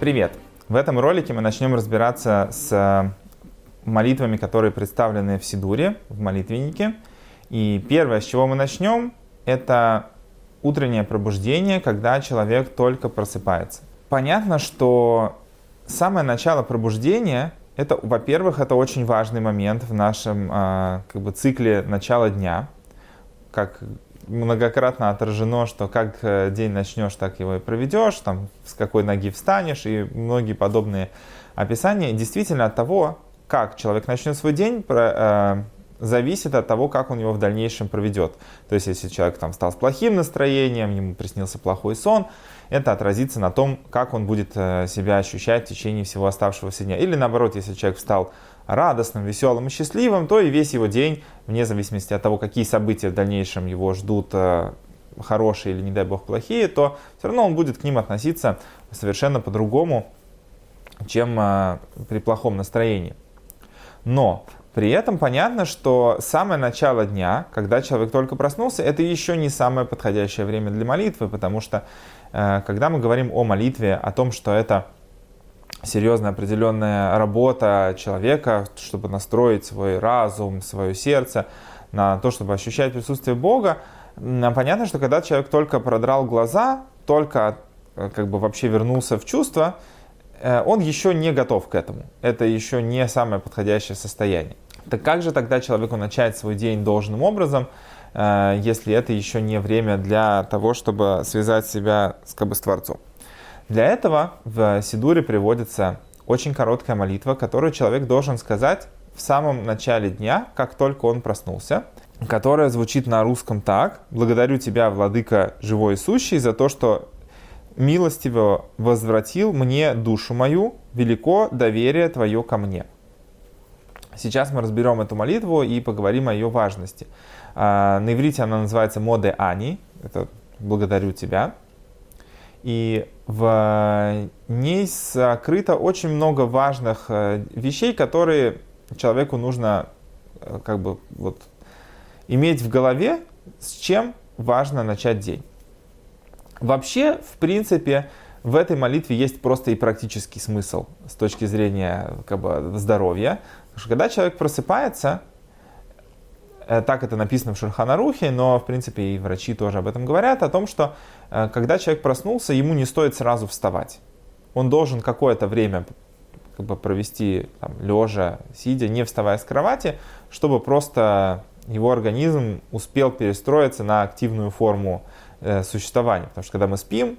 Привет! В этом ролике мы начнем разбираться с молитвами, которые представлены в Сидуре, в молитвеннике. И первое, с чего мы начнем, это утреннее пробуждение, когда человек только просыпается. Понятно, что самое начало пробуждения, это, во-первых, это очень важный момент в нашем а, как бы, цикле начала дня. Как многократно отражено, что как э, день начнешь, так его и проведешь, там, с какой ноги встанешь и многие подобные описания. Действительно от того, как человек начнет свой день, э, зависит от того, как он его в дальнейшем проведет. То есть, если человек там стал с плохим настроением, ему приснился плохой сон, это отразится на том, как он будет э, себя ощущать в течение всего оставшегося дня. Или наоборот, если человек встал радостным, веселым и счастливым, то и весь его день, вне зависимости от того, какие события в дальнейшем его ждут, э, хорошие или, не дай бог, плохие, то все равно он будет к ним относиться совершенно по-другому, чем э, при плохом настроении. Но при этом понятно, что самое начало дня, когда человек только проснулся, это еще не самое подходящее время для молитвы, потому что э, когда мы говорим о молитве, о том, что это серьезная определенная работа человека, чтобы настроить свой разум, свое сердце на то, чтобы ощущать присутствие Бога. Понятно, что когда человек только продрал глаза, только э, как бы вообще вернулся в чувство, э, он еще не готов к этому. Это еще не самое подходящее состояние. Так как же тогда человеку начать свой день должным образом, э, если это еще не время для того, чтобы связать себя с, как бы, с Творцом? Для этого в Сидуре приводится очень короткая молитва, которую человек должен сказать в самом начале дня, как только он проснулся, которая звучит на русском так. «Благодарю тебя, Владыка живой и сущий, за то, что милостиво возвратил мне душу мою, велико доверие твое ко мне». Сейчас мы разберем эту молитву и поговорим о ее важности. А, на иврите она называется «Моде Ани», это «Благодарю тебя». И в ней скрыто очень много важных э, вещей, которые человеку нужно э, как бы вот иметь в голове, с чем важно начать день. Вообще, в принципе, в этой молитве есть просто и практический смысл с точки зрения как бы, здоровья. Потому что когда человек просыпается, Э, так это написано в Шурханарухе, но, в принципе, и врачи тоже об этом говорят, о том, что э, когда человек проснулся, ему не стоит сразу вставать. Он должен какое-то время как бы провести там, лежа, сидя, не вставая с кровати, чтобы просто его организм успел перестроиться на активную форму э, существования. Потому что когда мы спим,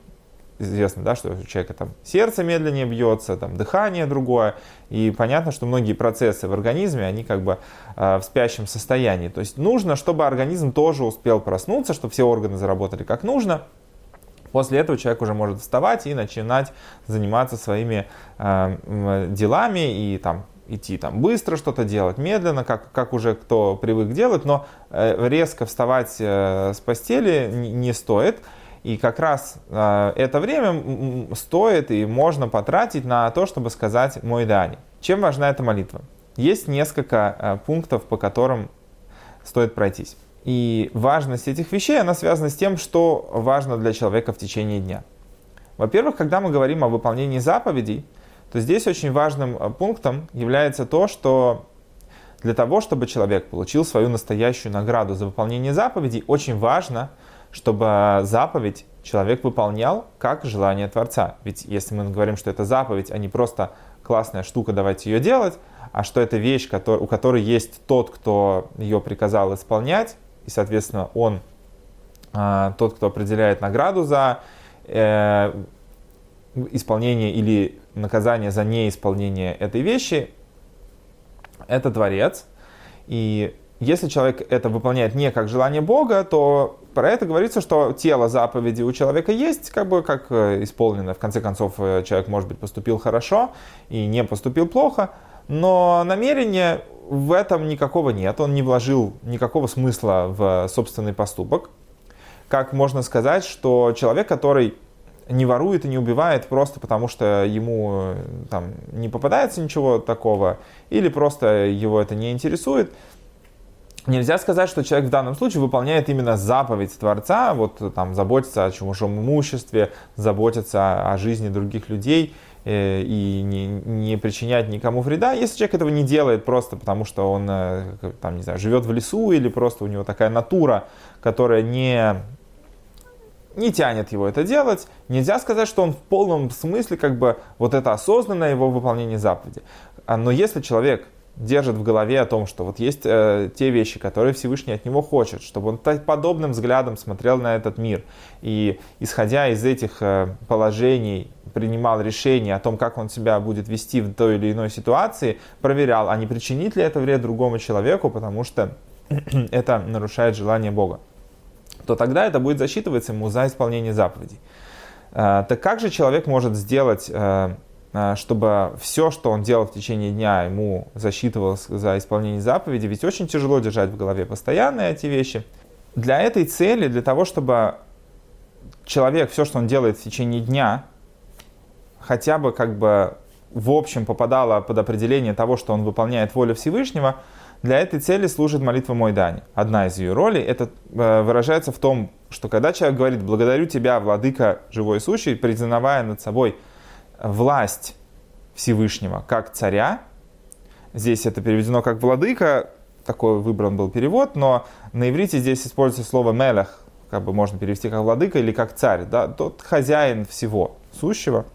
известно, да, что у человека там сердце медленнее бьется, там дыхание другое, и понятно, что многие процессы в организме, они как бы э, в спящем состоянии. То есть нужно, чтобы организм тоже успел проснуться, чтобы все органы заработали как нужно. После этого человек уже может вставать и начинать заниматься своими э, делами и там идти там быстро что-то делать, медленно, как, как уже кто привык делать, но э, резко вставать э, с постели не, не стоит. И как раз э, это время стоит и можно потратить на то, чтобы сказать «мой дани». Чем важна эта молитва? Есть несколько э, пунктов, по которым стоит пройтись. И важность этих вещей, она связана с тем, что важно для человека в течение дня. Во-первых, когда мы говорим о выполнении заповедей, то здесь очень важным э, пунктом является то, что для того, чтобы человек получил свою настоящую награду за выполнение заповедей, очень важно – чтобы заповедь человек выполнял как желание Творца. Ведь если мы говорим, что это заповедь, а не просто классная штука, давайте ее делать, а что это вещь, у которой есть тот, кто ее приказал исполнять, и, соответственно, он а, тот, кто определяет награду за э, исполнение или наказание за неисполнение этой вещи, это Творец. И если человек это выполняет не как желание Бога, то про это говорится, что тело заповеди у человека есть, как бы как э, исполнено. В конце концов, э, человек, может быть, поступил хорошо и не поступил плохо, но намерения в этом никакого нет. Он не вложил никакого смысла в собственный поступок. Как можно сказать, что человек, который не ворует и не убивает просто потому, что ему э, там не попадается ничего такого, или просто его это не интересует, Нельзя сказать, что человек в данном случае выполняет именно заповедь Творца, вот там заботиться о чужом имуществе, заботиться о жизни других людей. э, и не, не причинять никому вреда. Если человек этого не делает просто потому, что он э, там, не знаю, живет в лесу или просто у него такая натура, которая не не тянет его это делать. Нельзя сказать, что он в полном смысле как бы вот это осознанное его выполнение заповеди. А, но если человек держит в голове о том, что вот есть э, те вещи, которые Всевышний от него хочет, чтобы он подобным взглядом смотрел на этот мир. И исходя из этих э, положений принимал решение о том, как он себя будет вести в той или иной ситуации, проверял, а не причинит ли это вред другому человеку, потому что это нарушает желание Бога то тогда это будет засчитываться ему за исполнение заповедей. Э, так как же человек может сделать, э, чтобы все, что он делал в течение дня, ему засчитывалось за исполнение заповедей? Ведь очень тяжело держать в голове постоянно эти вещи. Для этой цели, для того, чтобы человек, все, что он делает в течение дня, хотя бы как бы в общем попадало под определение того, что он выполняет волю Всевышнего – для этой цели служит молитва Мой Дани. Одна из ее ролей это э, выражается в том, что когда человек говорит «благодарю тебя, владыка живой и сущий», признавая над собой власть Всевышнего как царя, здесь это переведено как «владыка», такой выбран был перевод, но на иврите здесь используется слово «мелех», как бы можно перевести как «владыка» или как «царь», да, тот хозяин всего сущего.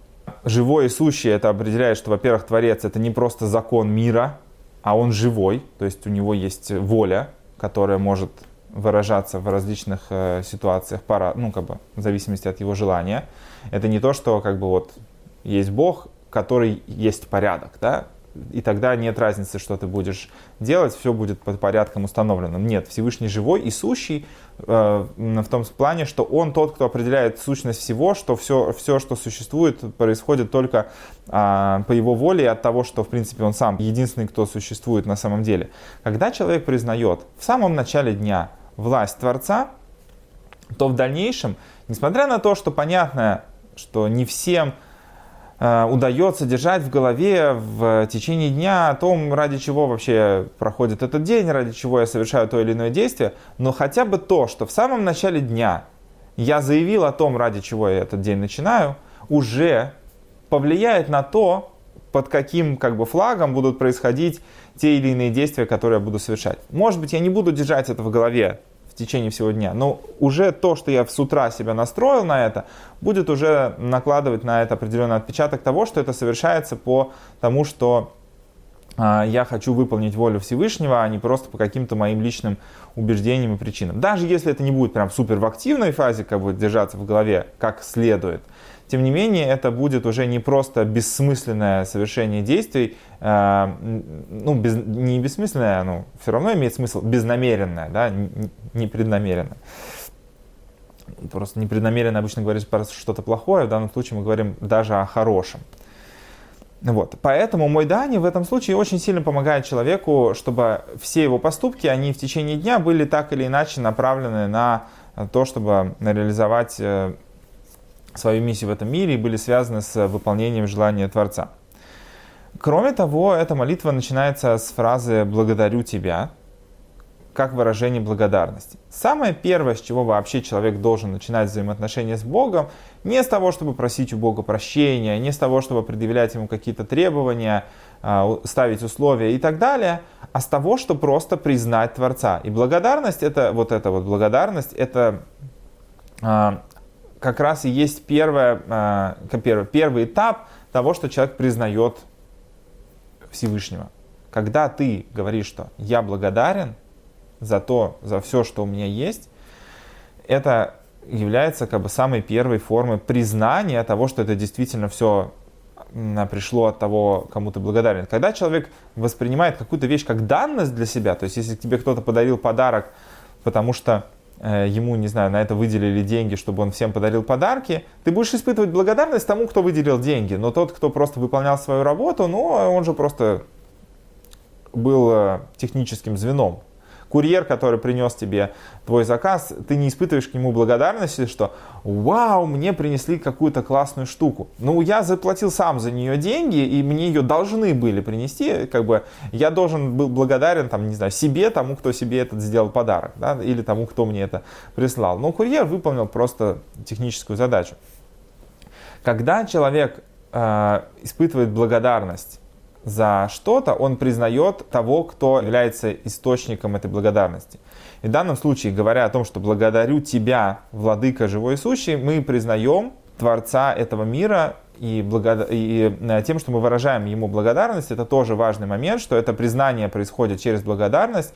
Живой и сущий это определяет, что, во-первых, Творец это не просто закон мира, а он живой, то есть у него есть воля, которая может выражаться в различных э, ситуациях, пара, ну, как бы, в зависимости от его желания. Это не то, что, как бы, вот, есть Бог, который есть порядок, да, и тогда нет разницы, что ты будешь делать, все будет по порядкам установленным. Нет, Всевышний живой и сущий э, в том плане, что Он тот, кто определяет сущность всего, что все, все что существует, происходит только э, по Его воле и от того, что, в принципе, Он сам единственный, кто существует на самом деле. Когда человек признает в самом начале дня власть Творца, то в дальнейшем, несмотря на то, что понятно, что не всем удается держать в голове в течение дня о том, ради чего вообще проходит этот день, ради чего я совершаю то или иное действие, но хотя бы то, что в самом начале дня я заявил о том, ради чего я этот день начинаю, уже повлияет на то, под каким как бы, флагом будут происходить те или иные действия, которые я буду совершать. Может быть, я не буду держать это в голове течение всего дня. Но уже то, что я с утра себя настроил на это, будет уже накладывать на это определенный отпечаток того, что это совершается по тому, что а, я хочу выполнить волю Всевышнего, а не просто по каким-то моим личным убеждениям и причинам. Даже если это не будет прям супер в активной фазе, как бы держаться в голове как следует, тем не менее, это будет уже не просто бессмысленное совершение действий, э, ну, без, не бессмысленное, но все равно имеет смысл безнамеренное, да, непреднамеренное. Просто непреднамеренно обычно говорится про что-то плохое, в данном случае мы говорим даже о хорошем. Вот. Поэтому мой Дани в этом случае очень сильно помогает человеку, чтобы все его поступки, они в течение дня были так или иначе направлены на то, чтобы реализовать э, свою миссию в этом мире и были связаны с выполнением желания Творца. Кроме того, эта молитва начинается с фразы «благодарю тебя», как выражение благодарности. Самое первое, с чего вообще человек должен начинать взаимоотношения с Богом, не с того, чтобы просить у Бога прощения, не с того, чтобы предъявлять ему какие-то требования, а, ставить условия и так далее, а с того, что просто признать Творца. И благодарность, это вот эта вот благодарность, это а, как раз и есть первое, э, первый, первый этап того, что человек признает Всевышнего. Когда ты говоришь, что я благодарен за то, за все, что у меня есть, это является как бы самой первой формой признания того, что это действительно все пришло от того, кому ты благодарен. Когда человек воспринимает какую-то вещь как данность для себя, то есть если тебе кто-то подарил подарок, потому что ему, не знаю, на это выделили деньги, чтобы он всем подарил подарки, ты будешь испытывать благодарность тому, кто выделил деньги. Но тот, кто просто выполнял свою работу, ну, он же просто был э, техническим звеном курьер, который принес тебе твой заказ, ты не испытываешь к нему благодарности, что «Вау, мне принесли какую-то классную штуку». Ну, я заплатил сам за нее деньги, и мне ее должны были принести, как бы я должен был благодарен, там, не знаю, себе, тому, кто себе этот сделал подарок, да, или тому, кто мне это прислал. Но курьер выполнил просто техническую задачу. Когда человек э, испытывает благодарность за что-то, он признает того, кто является источником этой благодарности. И в данном случае, говоря о том, что благодарю тебя, владыка живой и сущий, мы признаем Творца этого мира и, благо... и э, тем, что мы выражаем ему благодарность, это тоже важный момент, что это признание происходит через благодарность.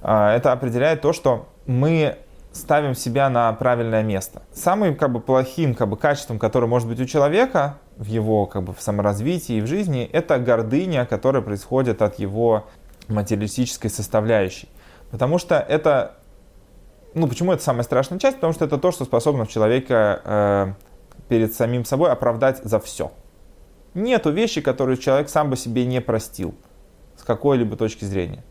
А, это определяет то, что мы ставим себя на правильное место. Самым как бы, плохим как бы, качеством, которое может быть у человека в его как бы, в саморазвитии и в жизни, это гордыня, которая происходит от его материалистической составляющей. Потому что это, ну почему это самая страшная часть? Потому что это то, что способно в человека э, перед самим собой оправдать за все. Нету вещи, которые человек сам бы себе не простил с какой-либо точки зрения.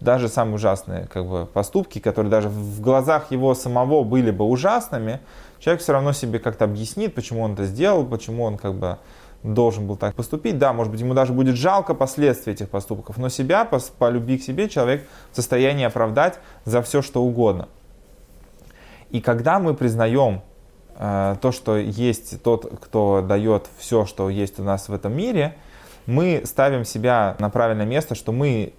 Даже самые ужасные как бы, поступки, которые даже в глазах его самого были бы ужасными, человек все равно себе как-то объяснит, почему он это сделал, почему он как бы должен был так поступить. Да, может быть, ему даже будет жалко последствий этих поступков, но себя по, по любви к себе человек в состоянии оправдать за все, что угодно. И когда мы признаем Э, то, что есть тот, кто дает все, что есть у нас в этом мире, мы ставим себя на правильное место, что мы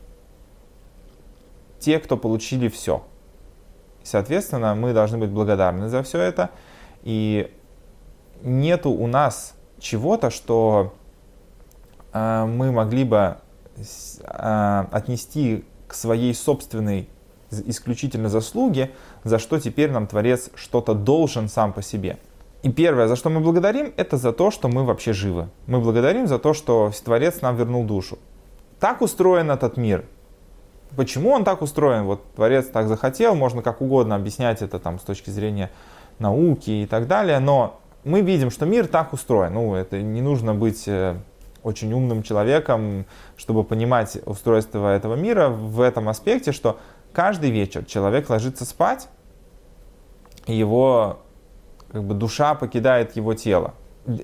те, кто получили все. Соответственно, мы должны быть благодарны за все это. И нету у нас чего-то, что э, мы могли бы э, отнести к своей собственной исключительно заслуги, за что теперь нам Творец что-то должен сам по себе. И первое, за что мы благодарим, это за то, что мы вообще живы. Мы благодарим за то, что Творец нам вернул душу. Так устроен этот мир. Почему он так устроен? Вот Творец так захотел, можно как угодно объяснять это там с точки зрения науки и так далее, но мы видим, что мир так устроен. Ну, это не нужно быть э, очень умным человеком, чтобы понимать устройство этого мира в этом аспекте, что каждый вечер человек ложится спать, и его как бы, душа покидает его тело.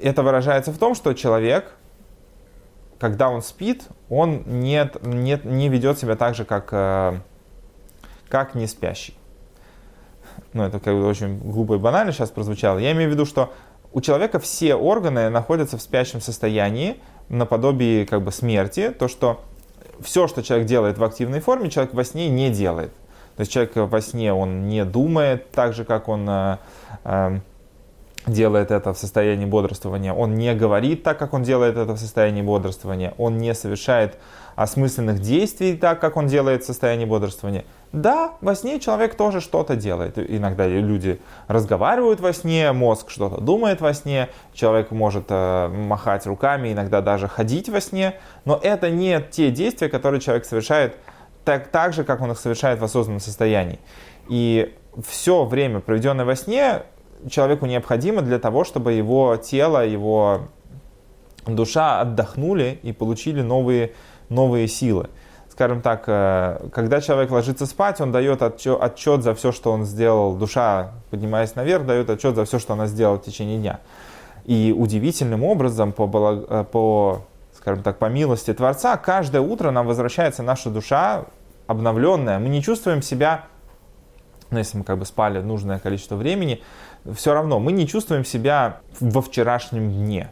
Это выражается в том, что человек, когда он спит, он не, не, не ведет себя так же, как, э, как не спящий. Ну, это как бы очень глупо и банально сейчас прозвучало. Я имею в виду, что у человека все органы находятся в спящем состоянии, наподобие как бы смерти, то, что все, что человек делает в активной форме, человек во сне не делает. То есть человек во сне, он не думает так же, как он э, э, делает это в состоянии бодрствования. Он не говорит так, как он делает это в состоянии бодрствования. Он не совершает осмысленных действий так, как он делает в состоянии бодрствования. Да, во сне человек тоже что-то делает. Иногда люди разговаривают во сне, мозг что-то думает во сне, человек может э, махать руками, иногда даже ходить во сне, но это не те действия, которые человек совершает так, так же, как он их совершает в осознанном состоянии. И все время, проведенное во сне, человеку необходимо для того, чтобы его тело, его душа отдохнули и получили новые новые силы. Скажем так, э, когда человек ложится спать, он дает отчет, за все, что он сделал. Душа, поднимаясь наверх, дает отчет за все, что она сделала в течение дня. И удивительным образом, по, э, по, скажем так, по милости Творца, каждое утро нам возвращается наша душа обновленная. Мы не чувствуем себя, ну, если мы как бы спали нужное количество времени, все равно мы не чувствуем себя во вчерашнем дне.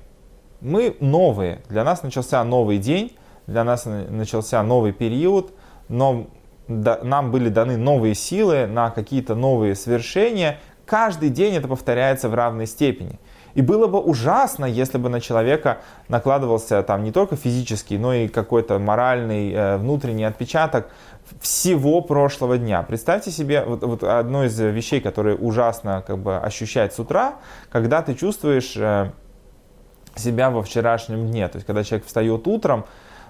Мы новые. Для нас начался новый день, для нас начался новый период, но нам были даны новые силы на какие-то новые свершения. Каждый день это повторяется в равной степени. И было бы ужасно, если бы на человека накладывался там не только физический, но и какой-то моральный, э, внутренний отпечаток всего прошлого дня. Представьте себе вот, вот одно из вещей, которые ужасно как бы ощущать с утра, когда ты чувствуешь э, себя во вчерашнем дне. То есть, когда человек встает утром,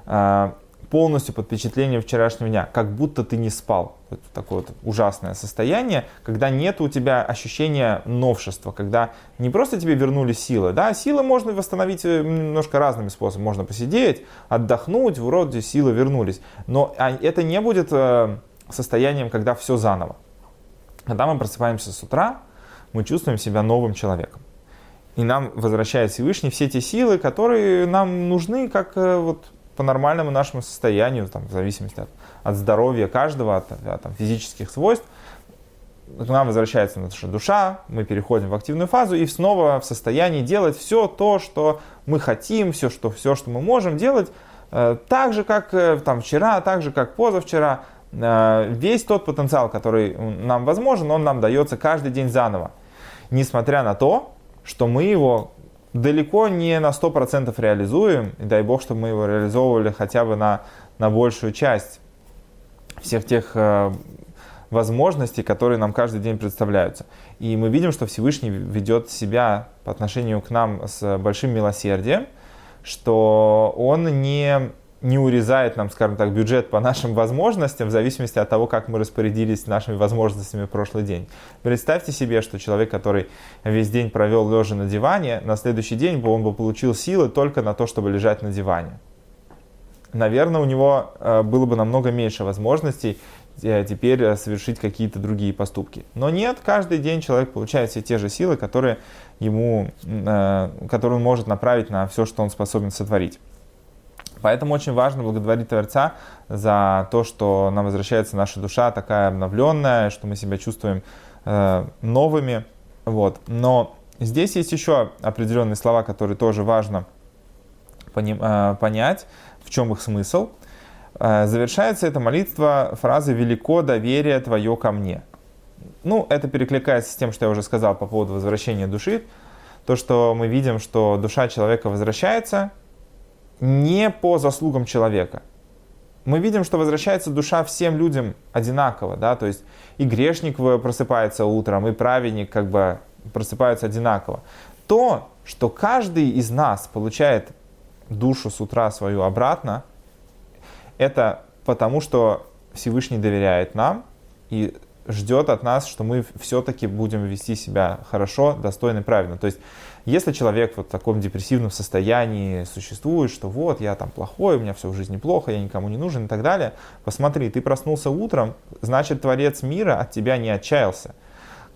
а, полностью под впечатлением вчерашнего дня, как будто ты не спал. Это такое вот ужасное состояние, когда нет у тебя ощущения новшества, когда не просто тебе вернули силы, да, силы можно восстановить э, немножко разными способами. Можно посидеть, отдохнуть, вроде силы вернулись. Но а, это не будет э, состоянием, когда все заново. Когда мы просыпаемся с утра, мы чувствуем себя новым человеком. И нам возвращает Всевышний все те силы, которые нам нужны, как э, вот по нормальному нашему состоянию, там, в зависимости от, от здоровья каждого, от, от там, физических свойств. к нам возвращается наша душа, мы переходим в активную фазу и снова в состоянии делать все то, что мы хотим, все, что, все, что мы можем делать, э, так же, как э, там, вчера, так же, как позавчера. Э, весь тот потенциал, который нам возможен, он нам дается каждый день заново. Несмотря на то, что мы его далеко не на 100% реализуем, и дай бог, чтобы мы его реализовывали хотя бы на, на большую часть всех тех возможностей, которые нам каждый день представляются. И мы видим, что Всевышний ведет себя по отношению к нам с большим милосердием, что он не, не урезает нам, скажем так, бюджет по нашим возможностям в зависимости от того, как мы распорядились нашими возможностями в прошлый день. Представьте себе, что человек, который весь день провел лежа на диване, на следующий день он бы получил силы только на то, чтобы лежать на диване наверное, у него э, было бы намного меньше возможностей Э, теперь э, совершить какие-то другие поступки. Но нет, каждый день человек получает все те же силы, которые, ему, которые он может направить на все, что он способен сотворить. Поэтому очень важно благодарить Творца за то, что нам возвращается наша душа такая обновленная, что мы себя чувствуем новыми. Вот. Но здесь есть еще определенные слова, которые тоже важно понять, в чем их смысл – Э, завершается эта молитва фразой «Велико доверие твое ко мне». Ну, это перекликается с тем, что я уже сказал по поводу возвращения души. То, что мы видим, что душа человека возвращается не по заслугам человека. Мы видим, что возвращается душа всем людям одинаково, да, то есть и грешник просыпается утром, и праведник как бы просыпается одинаково. То, что каждый из нас получает душу с утра свою обратно – это потому, что Всевышний доверяет нам и ждет от нас, что мы все-таки будем вести себя хорошо, достойно и правильно. То есть, если человек вот в таком депрессивном состоянии существует, что вот, я там плохой, у меня все в жизни плохо, я никому не нужен и так далее, посмотри, ты проснулся утром, значит, Творец мира от тебя не отчаялся.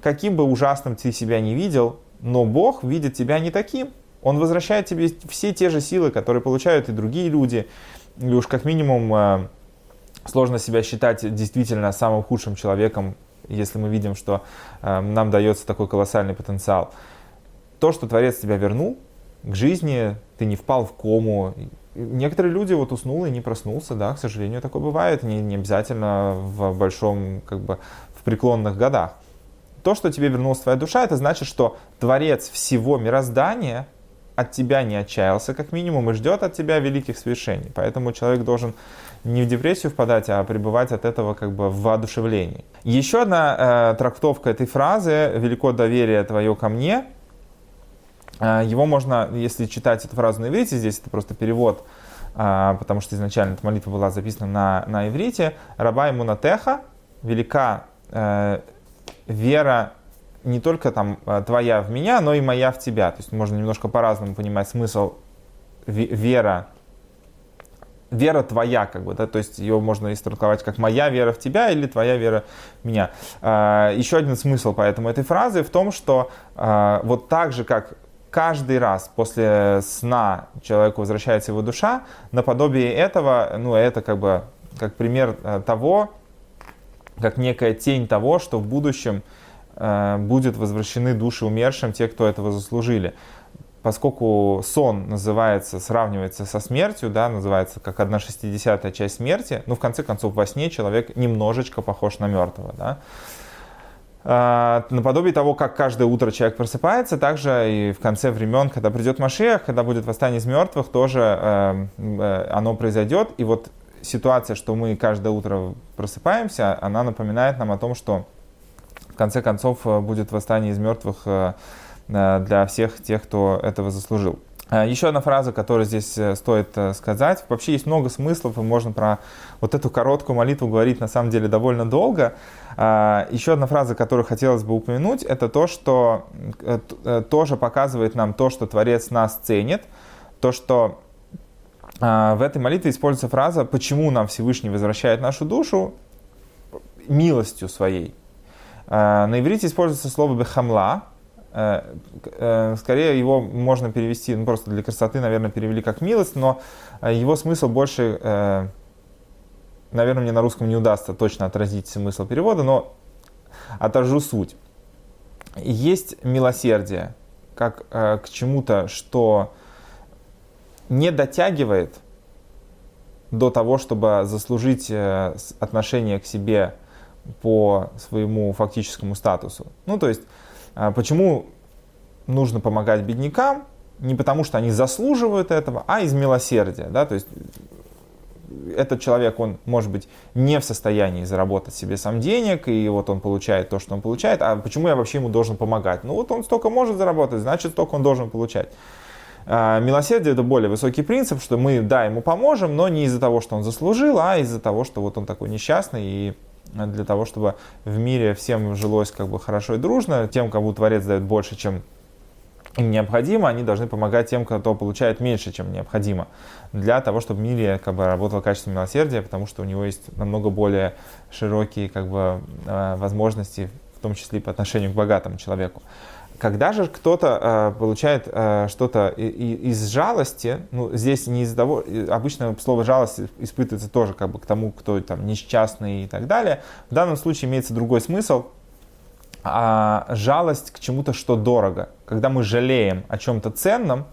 Каким бы ужасным ты себя не видел, но Бог видит тебя не таким. Он возвращает тебе все те же силы, которые получают и другие люди, и уж как минимум э, сложно себя считать действительно самым худшим человеком, если мы видим, что э, нам дается такой колоссальный потенциал. То, что Творец тебя вернул к жизни, ты не впал в кому. Некоторые люди вот уснул и не проснулся, да, к сожалению, такое бывает, не, не обязательно в большом, как бы, в преклонных годах. То, что тебе вернулась твоя душа, это значит, что Творец всего мироздания – от тебя не отчаялся, как минимум, и ждет от тебя великих свершений. Поэтому человек должен не в депрессию впадать, а пребывать от этого как бы в воодушевлении. Еще одна э, трактовка этой фразы «велико доверие твое ко мне», э, его можно, если читать эту фразу на иврите, здесь это просто перевод, э, потому что изначально эта молитва была записана на, на иврите, «раба имунатеха», «велика э, вера не только там э, твоя в меня, но и моя в тебя. То есть можно немножко по-разному понимать смысл вера, вера твоя, как бы, да, то есть ее можно истолковать как моя вера в тебя или твоя вера в меня. А, еще один смысл поэтому этой фразы в том, что а, вот так же, как каждый раз после сна человеку возвращается его душа, наподобие этого, ну, это как бы как пример э, того, как некая тень того, что в будущем будет возвращены души умершим, те, кто этого заслужили. Поскольку сон называется, сравнивается со смертью, да, называется как одна шестидесятая часть смерти, ну, в конце концов, во сне человек немножечко похож на мертвого, да. А, наподобие того, как каждое утро человек просыпается, также и в конце времен, когда придет Машех, когда будет восстание из мертвых, тоже э, э, оно произойдет. И вот ситуация, что мы каждое утро просыпаемся, она напоминает нам о том, что конце концов э, будет восстание из мертвых э, э, для всех тех, кто этого заслужил. Еще одна фраза, которую здесь стоит сказать. Вообще есть много смыслов, и можно про вот эту короткую молитву говорить на самом деле довольно долго. Еще одна фраза, которую хотелось бы упомянуть, это то, что тоже показывает нам то, что Творец нас ценит, то, что в этой молитве используется фраза «почему нам Всевышний возвращает нашу душу?» милостью своей. Э, на иврите используется слово бехамла. Э, э, скорее его можно перевести, ну просто для красоты, наверное, перевели как милость, но его смысл больше, наверное, мне на русском не удастся точно отразить смысл перевода, но отражу суть. Есть милосердие, как к чему-то, что не дотягивает до того, чтобы заслужить отношение к себе по своему фактическому статусу. Ну, то есть, э, почему нужно помогать беднякам? Не потому, что они заслуживают этого, а из милосердия. Да? То есть, этот человек, он может быть не в состоянии заработать себе сам денег, и вот он получает то, что он получает, а почему я вообще ему должен помогать? Ну вот он столько может заработать, значит столько он должен получать. А, милосердие это более высокий принцип, что мы, да, ему поможем, но не из-за того, что он заслужил, а из-за того, что вот он такой несчастный, и для того, чтобы в мире всем жилось как бы хорошо и дружно, тем, кому Творец дает больше, чем им необходимо, они должны помогать тем, кто получает меньше, чем необходимо, для того, чтобы в мире как бы, работало качество милосердия, потому что у него есть намного более широкие как бы, э, возможности, в том числе и по отношению к богатому человеку. Когда же кто-то э, получает э, что-то из жалости, ну, здесь не из-за того, обычно слово жалость испытывается тоже как бы к тому, кто там несчастный и так далее. В данном случае имеется другой смысл, а жалость к чему-то, что дорого. Когда мы жалеем о чем-то ценном,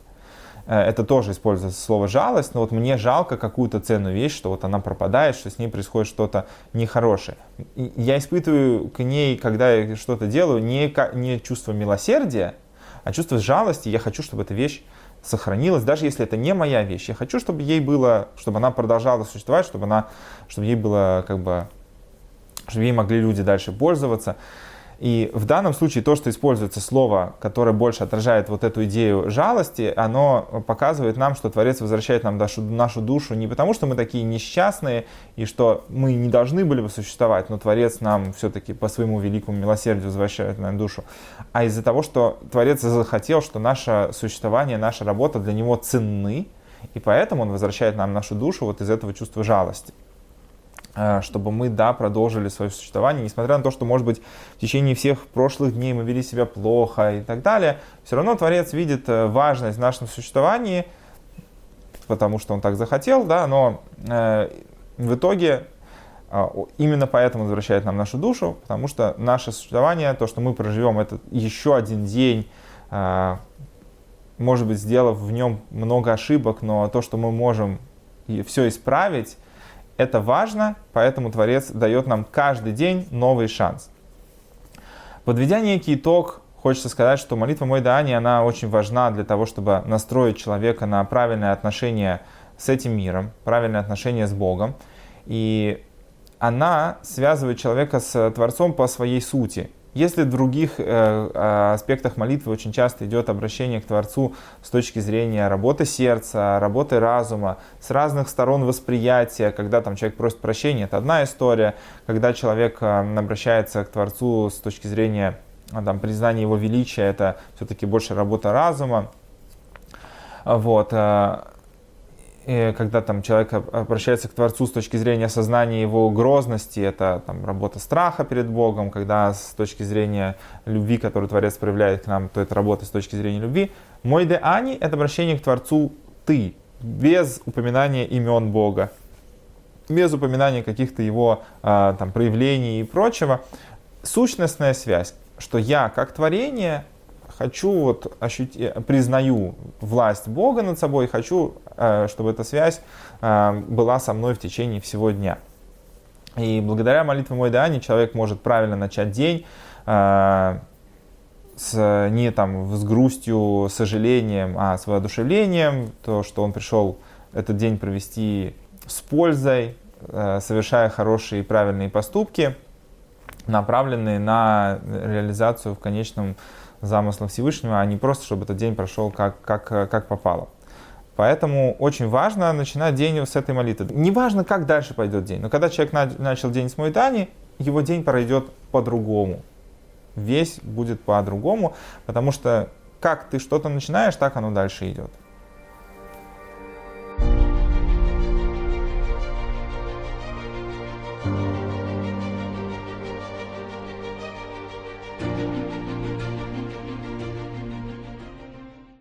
это тоже используется слово жалость, но вот мне жалко какую-то ценную вещь, что вот она пропадает, что с ней происходит что-то нехорошее. Я испытываю к ней, когда я что-то делаю, не, не чувство милосердия, а чувство жалости. Я хочу, чтобы эта вещь сохранилась, даже если это не моя вещь. Я хочу, чтобы ей было, чтобы она продолжала существовать, чтобы она, чтобы ей было как бы, чтобы ей могли люди дальше пользоваться. И в данном случае то, что используется слово, которое больше отражает вот эту идею жалости, оно показывает нам, что Творец возвращает нам нашу, нашу душу не потому, что мы такие несчастные и что мы не должны были бы существовать, но Творец нам все-таки по своему великому милосердию возвращает нам душу, а из-за того, что Творец захотел, что наше существование, наша работа для него ценны, и поэтому он возвращает нам нашу душу вот из этого чувства жалости. Э, чтобы мы, да, продолжили свое существование, несмотря на то, что, может быть, в течение всех прошлых дней мы вели себя плохо и так далее, все равно Творец видит э, важность в нашем существовании, потому что он так захотел, да, но э, в итоге э, именно поэтому возвращает нам нашу душу, потому что наше существование, то, что мы проживем этот еще один день, э, может быть, сделав в нем много ошибок, но то, что мы можем все исправить, это важно, поэтому Творец дает нам каждый день новый шанс. Подведя некий итог, хочется сказать, что молитва Мой Даани, она очень важна для того, чтобы настроить человека на правильное отношение с этим миром, правильное отношение с Богом. И она связывает человека с Творцом по своей сути. Если в других э, э, аспектах молитвы очень часто идет обращение к Творцу с точки зрения работы сердца, работы разума, с разных сторон восприятия, когда там человек просит прощения, это одна история, когда человек э, обращается к Творцу с точки зрения там, признания его величия, это все-таки больше работа разума. Вот когда там человек обращается к Творцу с точки зрения сознания его грозности, это там, работа страха перед Богом, когда с точки зрения любви, которую Творец проявляет к нам, то это работа с точки зрения любви. Мой де ани – это обращение к Творцу «ты», без упоминания имен Бога, без упоминания каких-то его а, там, проявлений и прочего. Сущностная связь, что я как творение хочу вот ощутить, признаю власть Бога над собой, хочу, э, чтобы эта связь э, была со мной в течение всего дня. И благодаря молитве Мой Дани человек может правильно начать день, э, с, не там с грустью, сожалением, а с воодушевлением, то, что он пришел этот день провести с пользой, совершая хорошие и правильные поступки, направленные на реализацию в конечном замысла Всевышнего, а не просто, чтобы этот день прошел как, как, как попало. Поэтому очень важно начинать день с этой молитвы. Неважно, как дальше пойдет день, но когда человек начал день с Мойтани, его день пройдет по-другому. Весь будет по-другому, потому что как ты что-то начинаешь, так оно дальше идет.